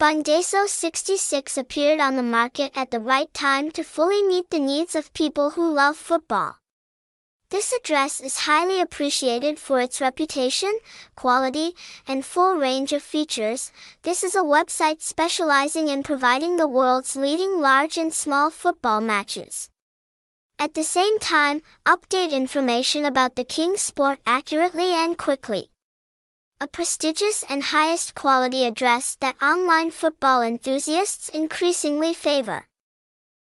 Bongdaso 66 appeared on the market at the right time to fully meet the needs of people who love football. This address is highly appreciated for its reputation, quality, and full range of features. This is a website specializing in providing the world's leading large and small football matches. At the same time, update information about the king sport accurately and quickly. A prestigious and highest quality address that online football enthusiasts increasingly favor.